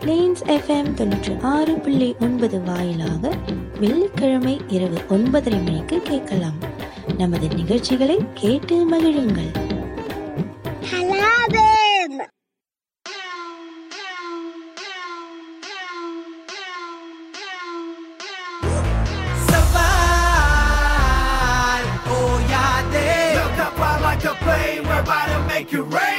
Planes FM தொண்ணூற்று ஆறு புள்ளி ஒன்பது வாயிலாக வெள்ளிக்கிழமை இரவு ஒன்பதரை மணிக்கு கேட்கலாம். நமது நிகழ்ச்சிகளை கேட்டு மகிழுங்கள். Make it.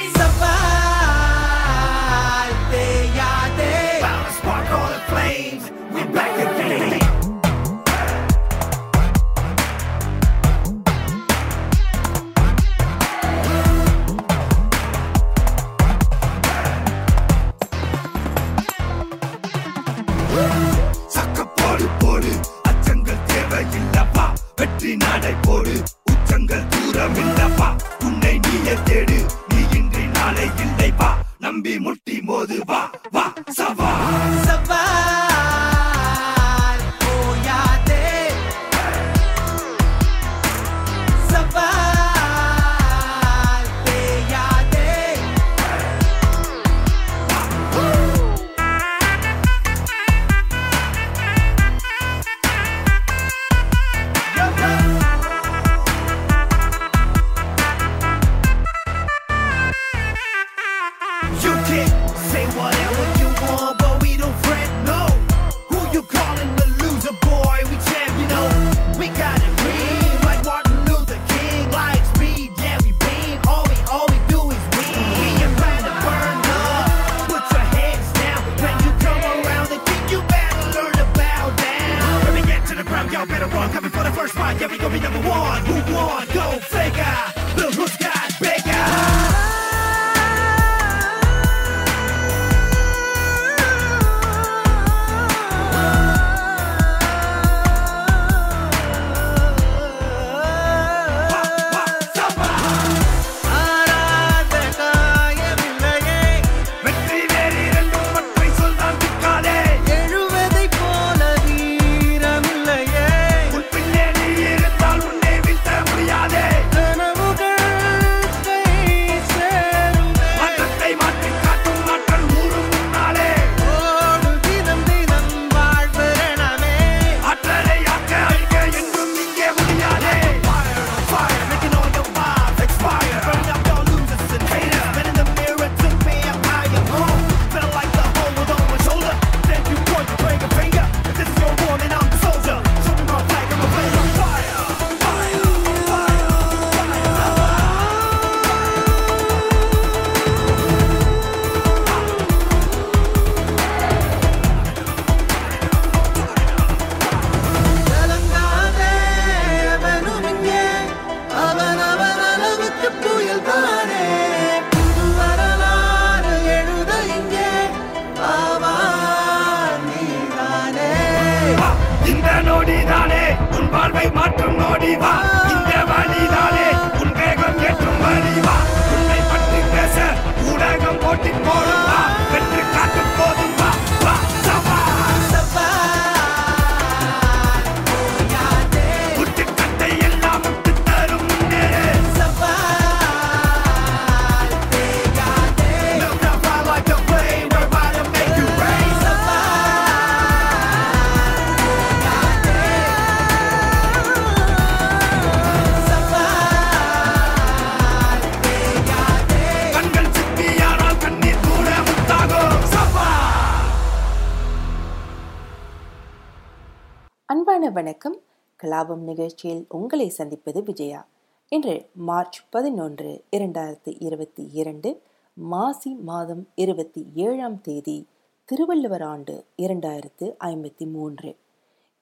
லாபம் நிகழ்ச்சியில் உங்களை சந்திப்பது விஜயா. இன்று மார்ச் பதினொன்று இரண்டாயிரத்தி இருபத்தி இரண்டு மாசி மாதம் இருபத்தி ஏழாம் தேதி திருவள்ளுவர் ஆண்டு இரண்டாயிரத்து ஐம்பத்தி மூன்று.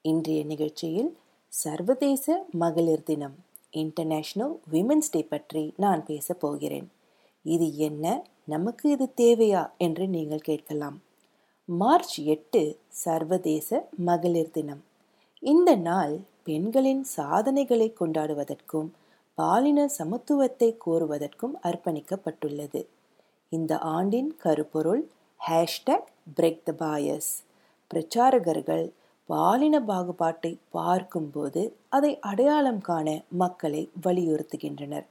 இன்றைய நிகழ்ச்சியில் சர்வதேச மகளிர் தினம் இன்டர்நேஷனல் விமென்ஸ் டே பற்றி நான் பேசப் போகிறேன். இது என்ன? நமக்கு இது தேவையா? என்று நீங்கள் கேட்கலாம். மார்ச் எட்டு சர்வதேச மகளிர் தினம். இந்த நாள் பெண்களின் சாதனைகளை கொண்டாடுவதற்கும் பாலின சமத்துவத்தை கோருவதற்கும் அர்ப்பணிக்கப்பட்டுள்ளது. இந்த ஆண்டின் கருப்பொருள் ஹேஷ்டேக் பிரேக் த பாயஸ் பிரச்சாரகர்கள் பாலின பாகுபாட்டை பார்க்கும்போது அதை அடையாளம் காண மக்களை வலியுறுத்துகின்றனர்.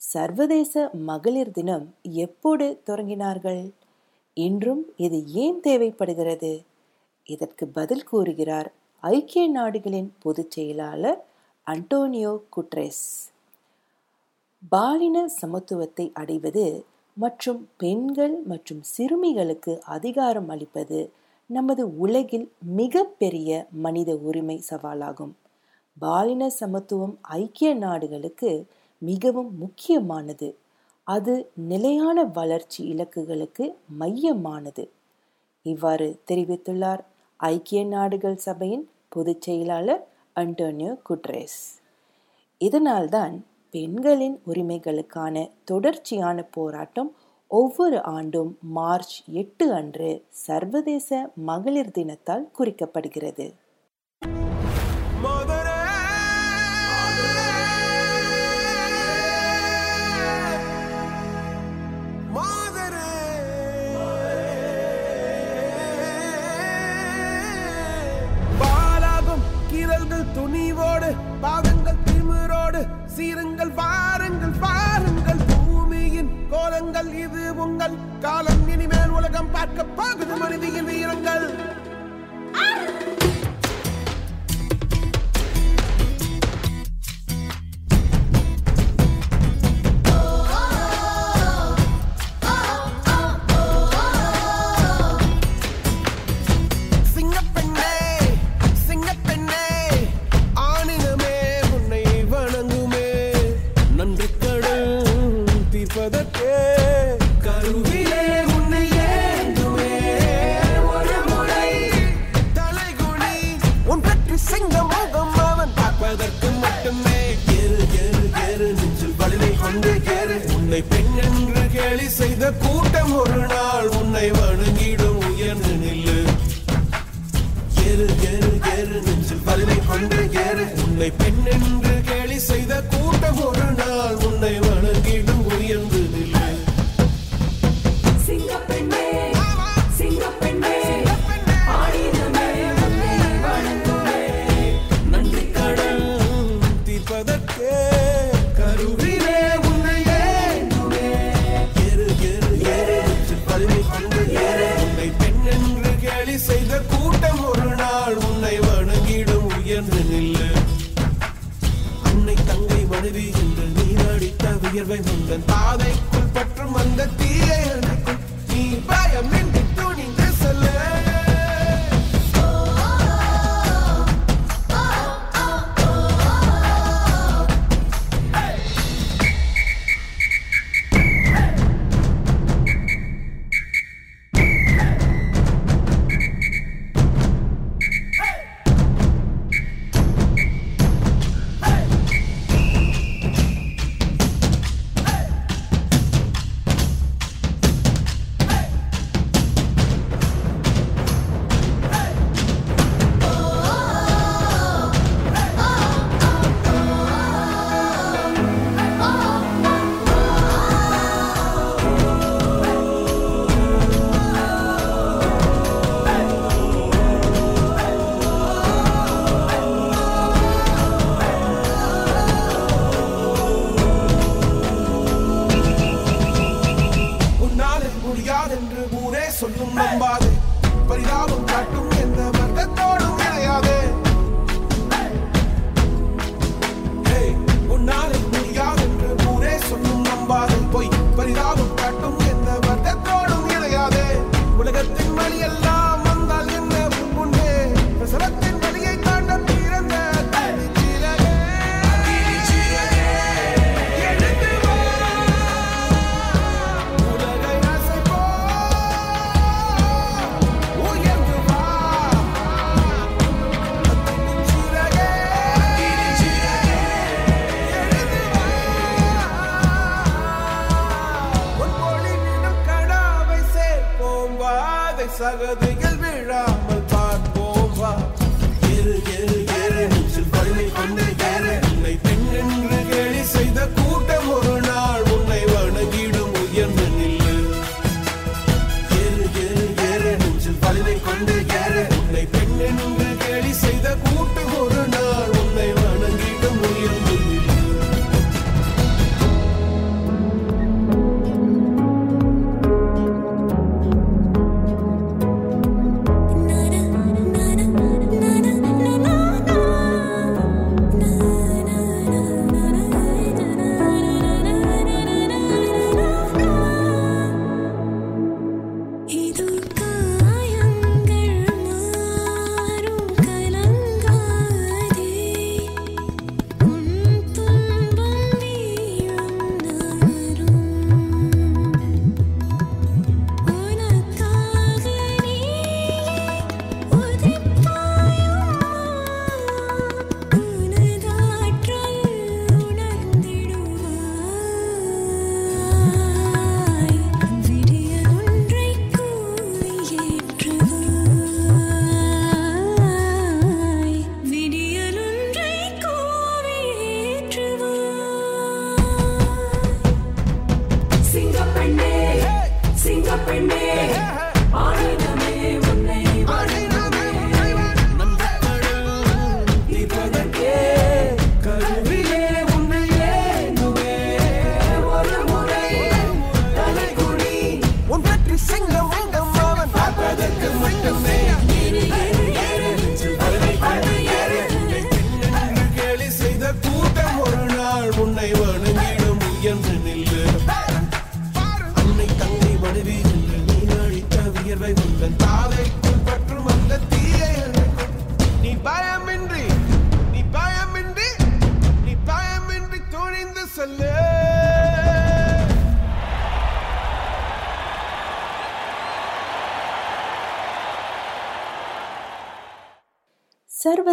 சர்வதேச மகளிர் தினம் எப்போது தொடங்கினார்கள்? இன்றும் இது ஏன் தேவைப்படுகிறது? இதற்கு பதில் கூறுகிறார் ஐக்கிய நாடுகளின் பொதுச் செயலாளர் அண்டோனியோ குட்ரெஸ். பாலின சமத்துவத்தை அடைவது மற்றும் பெண்கள் மற்றும் சிறுமிகளுக்கு அதிகாரம் அளிப்பது நமது உலகில் மிகப்பெரிய மனித உரிமை சவாலாகும். பாலின சமத்துவம் ஐக்கிய நாடுகளுக்கு மிகவும் முக்கியமானது. அது நிலையான வளர்ச்சி இலக்குகளுக்கு மையமானது. இவ்வாறு தெரிவித்துள்ளார் ஐக்கிய நாடுகள் சபையின் பொதுச் செயலாளர் அண்டோனியோ குட்ரேஸ். இதனால்தான் பெண்களின் உரிமைகளுக்கான தொடர்ச்சியான போராட்டம் ஒவ்வொரு ஆண்டும் மார்ச் எட்டு அன்று சர்வதேச மகளிர் தினத்தால் குறிக்கப்படுகிறது. சீருங்கள் வாருங்கள் வாருங்கள். பூமியின் கோலங்கள் இது உங்கள் காலம். இனிமேல் உலகம் பார்க்க போகுது மனிதியின் வீரங்கள். உன்னை பெண் என்று கேலி செய்த கூட்டம் ஒரு நாள் உன்னை வணங்கிடும் உயர்ந்து நில்லு. ஏறு ஏறு ஏறு நெஞ்சில் வலிமை கொண்டு ஏறு. உன்னை பெண் என்று கேலி செய்த கூட்டம் ஒரு நாள் செய்த கூட்டம் ஒரு நாள் உன்னை வணங்கிடும் உயர்ந்து நில்லு அன்னை தங்கை மனைவி என்று நீ அடித்த வியர்வை முந்தன். பாதைக்குள் பற்றும் அந்த தீயை அணைக்கும். நீ பயமின்றி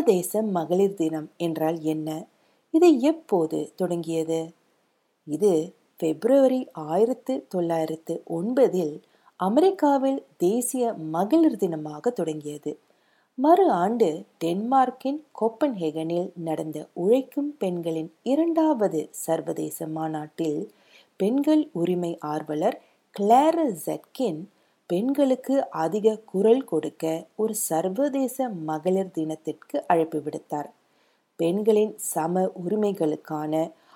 சர்வதேச மகளிர் தினம் என்றால் என்ன? இது எப்போது தொடங்கியது? இது பிப்ரவரி ஆயிரத்து தொள்ளாயிரத்து ஒன்பதில் அமெரிக்காவில் தேசிய மகளிர் தினமாக தொடங்கியது. மறு ஆண்டு டென்மார்க்கின் கோப்பன்ஹேகனில் நடந்த உழைக்கும் பெண்களின் இரண்டாவது சர்வதேச மாநாட்டில் பெண்கள் உரிமை ஆர்வலர் கிளார ஜெட்கின் பெண்களுக்கு அதிக குரல் கொடுக்க ஒரு சர்வதேச மகளிர் தினத்திற்கு அழைப்பு விடுத்தார். பெண்களின் சம உரிமைகளுக்கான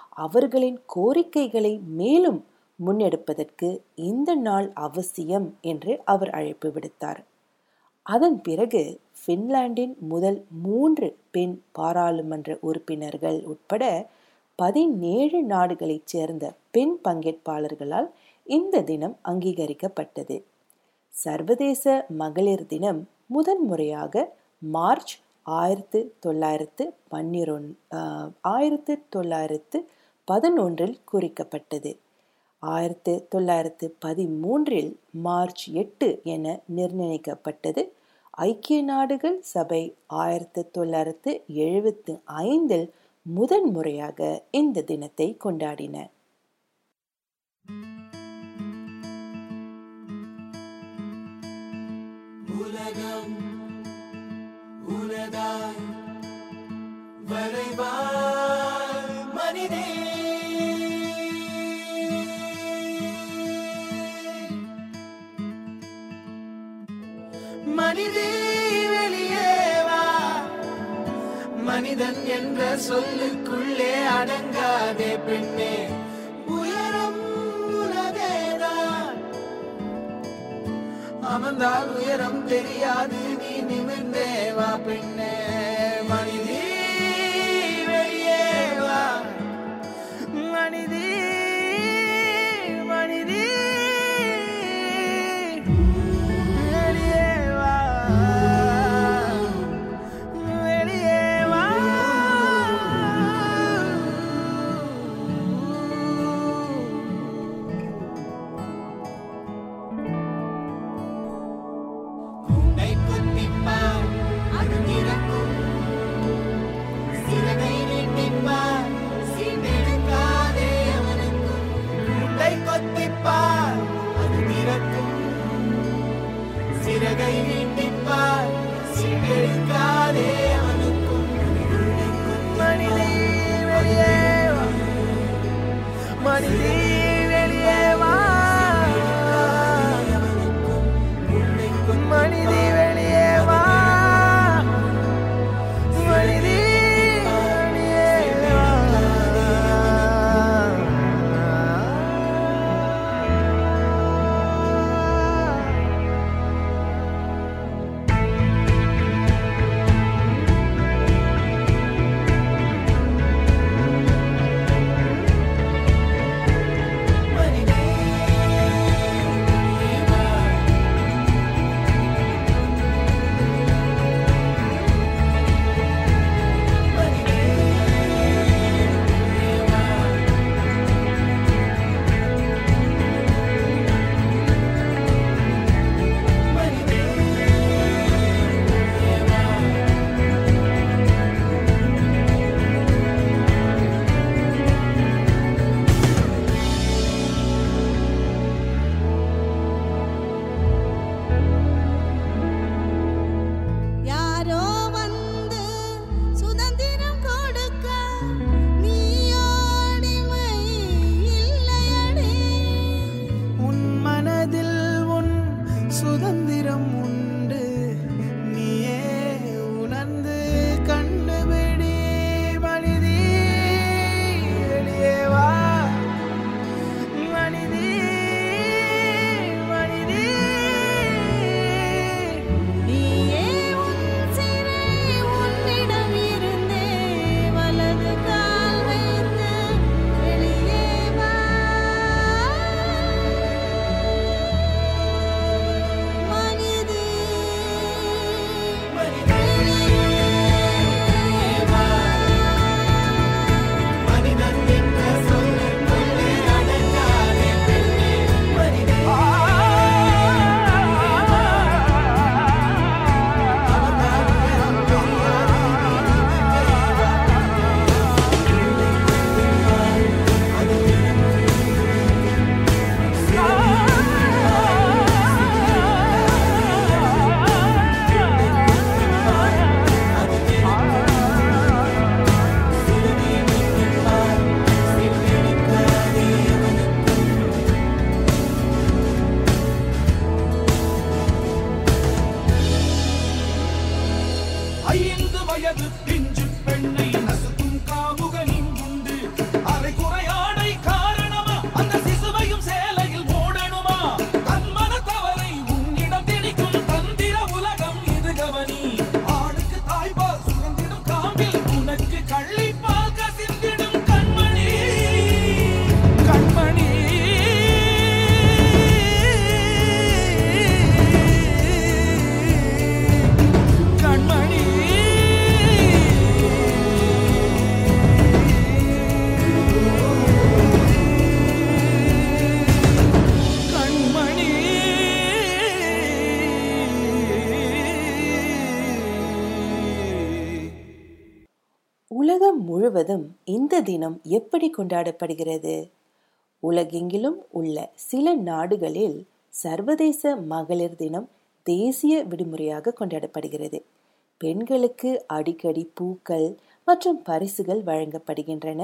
அவர்களின் கோரிக்கைகளை மேலும் முன்னெடுப்பதற்கு இந்த நாள் அவசியம் என்று அவர் அழைப்பு விடுத்தார். அதன் பிறகு பின்லாண்டின் முதல் மூன்று பெண் பாராளுமன்ற உறுப்பினர்கள் உட்பட பதினேழு நாடுகளைச் சேர்ந்த பெண் பங்கேற்பாளர்களால் இந்த தினம் அங்கீகரிக்கப்பட்டது. சர்வதேச மகளிர் தினம் முதன்முறையாக மார்ச் ஆயிரத்து தொள்ளாயிரத்து பன்னிரொன் ஆயிரத்து தொள்ளாயிரத்து பதினொன்றில் குறிக்கப்பட்டது. ஆயிரத்து தொள்ளாயிரத்து பதிமூன்றில் மார்ச் எட்டு என நிர்ணயிக்கப்பட்டது. ஐக்கிய நாடுகள் சபை ஆயிரத்து தொள்ளாயிரத்து எழுபத்து ஐந்தில் முதன்முறையாக இந்த தினத்தை கொண்டாடின. உலகம் உனதாய் வரைவாய் மனிதே. மனிதே வெளியேவா மனிதன் என்ற சொல்லுக்குள்ளே அடங்காதே பெண்ணே. அமர்ந்தால் உயரம் தெரியாது. நீ நிமிர்ந்தேவா பெண்ணே. தினம் எப்படி கொண்டாடப்படுகிறது? உலகெங்கிலும் உள்ள சில நாடுகளில் சர்வதேச மகளிர் தினம் தேசிய விடுமுறையாக கொண்டாடப்படுகிறது. பெண்களுக்கு அடிக்கடி பூக்கள் மற்றும் பரிசுகள் வழங்கப்படுகின்றன.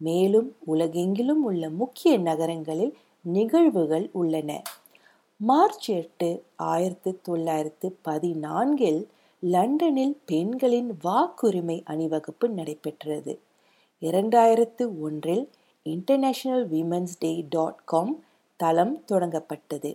மேலும் உலகெங்கிலும் உள்ள முக்கிய நகரங்களில் நிகழ்வுகள் உள்ளன. மார்ச் எட்டு ஆயிரத்து தொள்ளாயிரத்து பதினான்கில் லண்டனில் பெண்களின் வாக்குரிமை அணிவகுப்பு நடைபெற்றது. இரண்டாயிரத்து ஒன்றில் international women's day dot com தளம் தொடங்கப்பட்டது.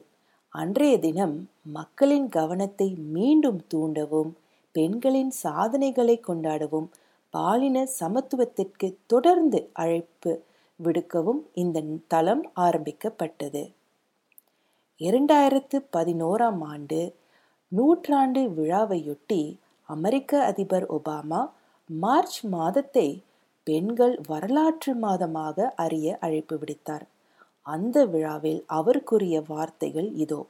அன்றைய தினம் மக்களின் கவனத்தை மீண்டும் தூண்டவும் பெண்களின் சாதனைகளை கொண்டாடவும் பாலின சமத்துவத்திற்கு தொடர்ந்து அழைப்பு விடுக்கவும் இந்த தளம் ஆரம்பிக்கப்பட்டது. இரண்டாயிரத்து பதினோராம் ஆண்டு நூற்றாண்டு விழாவையொட்டி அமெரிக்க அதிபர் ஒபாமா மார்ச் மாதத்தை பெண்கள் வரலாற்று மாதமாக அறிய அழைப்பு விடுத்தார். அந்த விழாவில் அவருக்குரிய வார்த்தைகள் இதோ.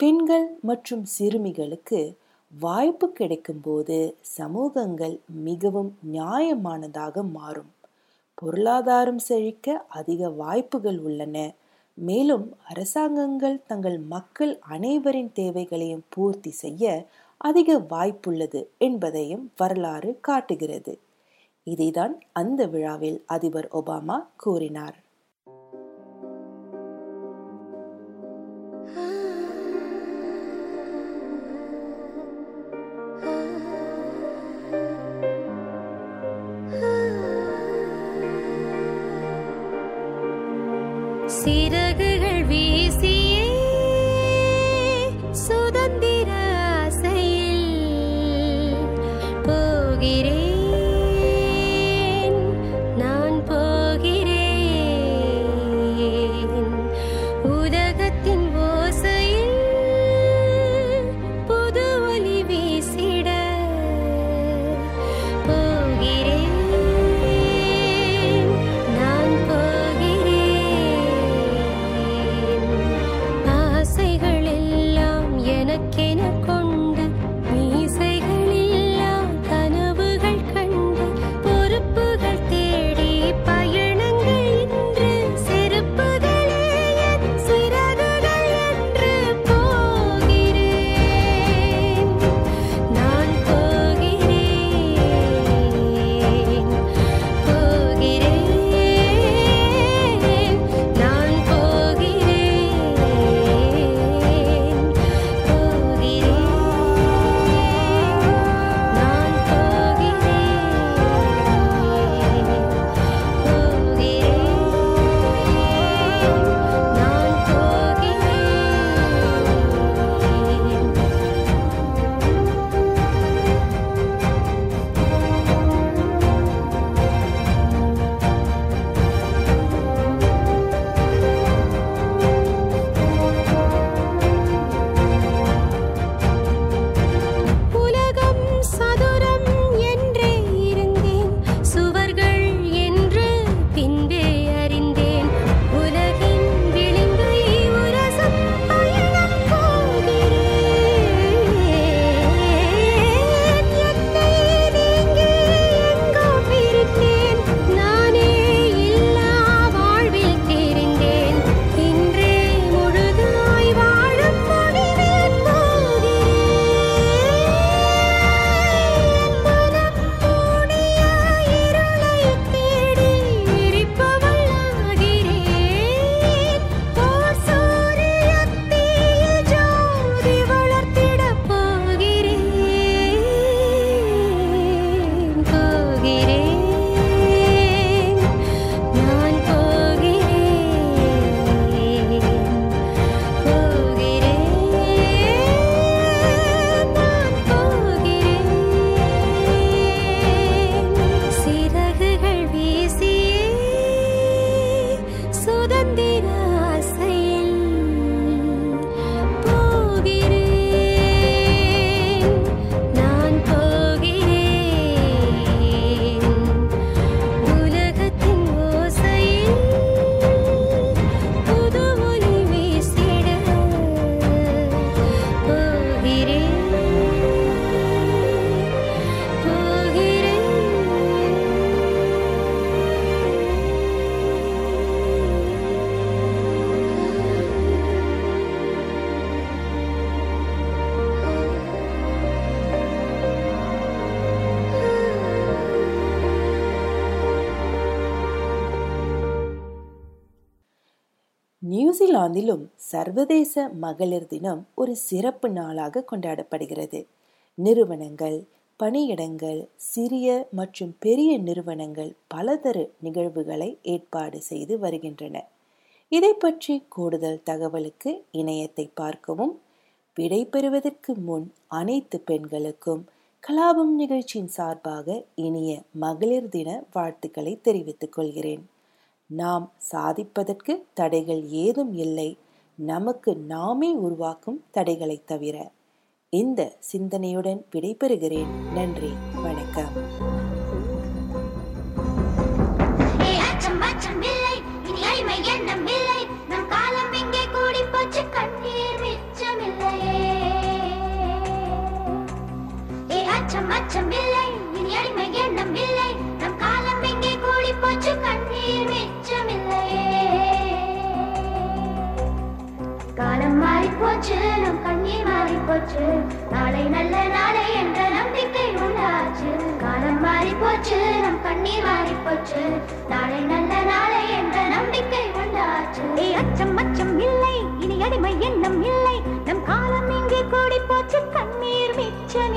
பெண்கள் மற்றும் சிறுமிகளுக்கு வாய்ப்பு கிடைக்கும்போது சமூகங்கள் மிகவும் நியாயமானதாக மாறும். பொருளாதாரம் செழிக்க அதிக வாய்ப்புகள் உள்ளன. மேலும் அரசாங்கங்கள் தங்கள் மக்கள் அனைவரின் தேவைகளையும் பூர்த்தி செய்ய அதிக வாய்ப்புள்ளது என்பதையும் வரலாறு காட்டுகிறது. இதைதான் அந்த விழாவில் அதிபர் ஒபாமா கூறினார். நியூசிலாந்திலும் சர்வதேச மகளிர் தினம் ஒரு சிறப்பு நாளாக கொண்டாடப்படுகிறது. நிறுவனங்கள் பணியிடங்கள் சிறிய மற்றும் பெரிய நிறுவனங்கள் பலதரு நிகழ்வுகளை ஏற்பாடு செய்து வருகின்றன. இதை பற்றி கூடுதல் தகவலுக்கு இணையத்தை பார்க்கவும் விடைபெறுவதற்கு முன் அனைத்து பெண்களுக்கும் கலாபம் நிகழ்ச்சியின் சார்பாக இனிய மகளிர் தின வாழ்த்துக்களை தெரிவித்துக் கொள்கிறேன். நாம் சாதிப்பதற்கு தடைகள் ஏதும் இல்லை. நமக்கு நாமே உருவாக்கும் தடைகளை தவிர. இந்த சிந்தனையுடன் விடைபெறுகிறேன். நன்றி. வணக்கம். ஏ அச்சம் அச்சம் போச்சு நம் கண்ணீர் மாறி போச்சு நாளை நல்ல நாளை என்ற நம்பிக்கை உண்டாச்சு. காலம் மாறி போச்சு நம் கண்ணீர் மாறி போச்சு நாளை நல்ல நாளை என்ற நம்பிக்கை உண்டாச்சு. அச்சம் அச்சம் இல்லை இனி அடிமை எண்ணம் இல்லை. நம் காலம் இங்கே கூடி போச்சு கண்ணீர் மிச்சம்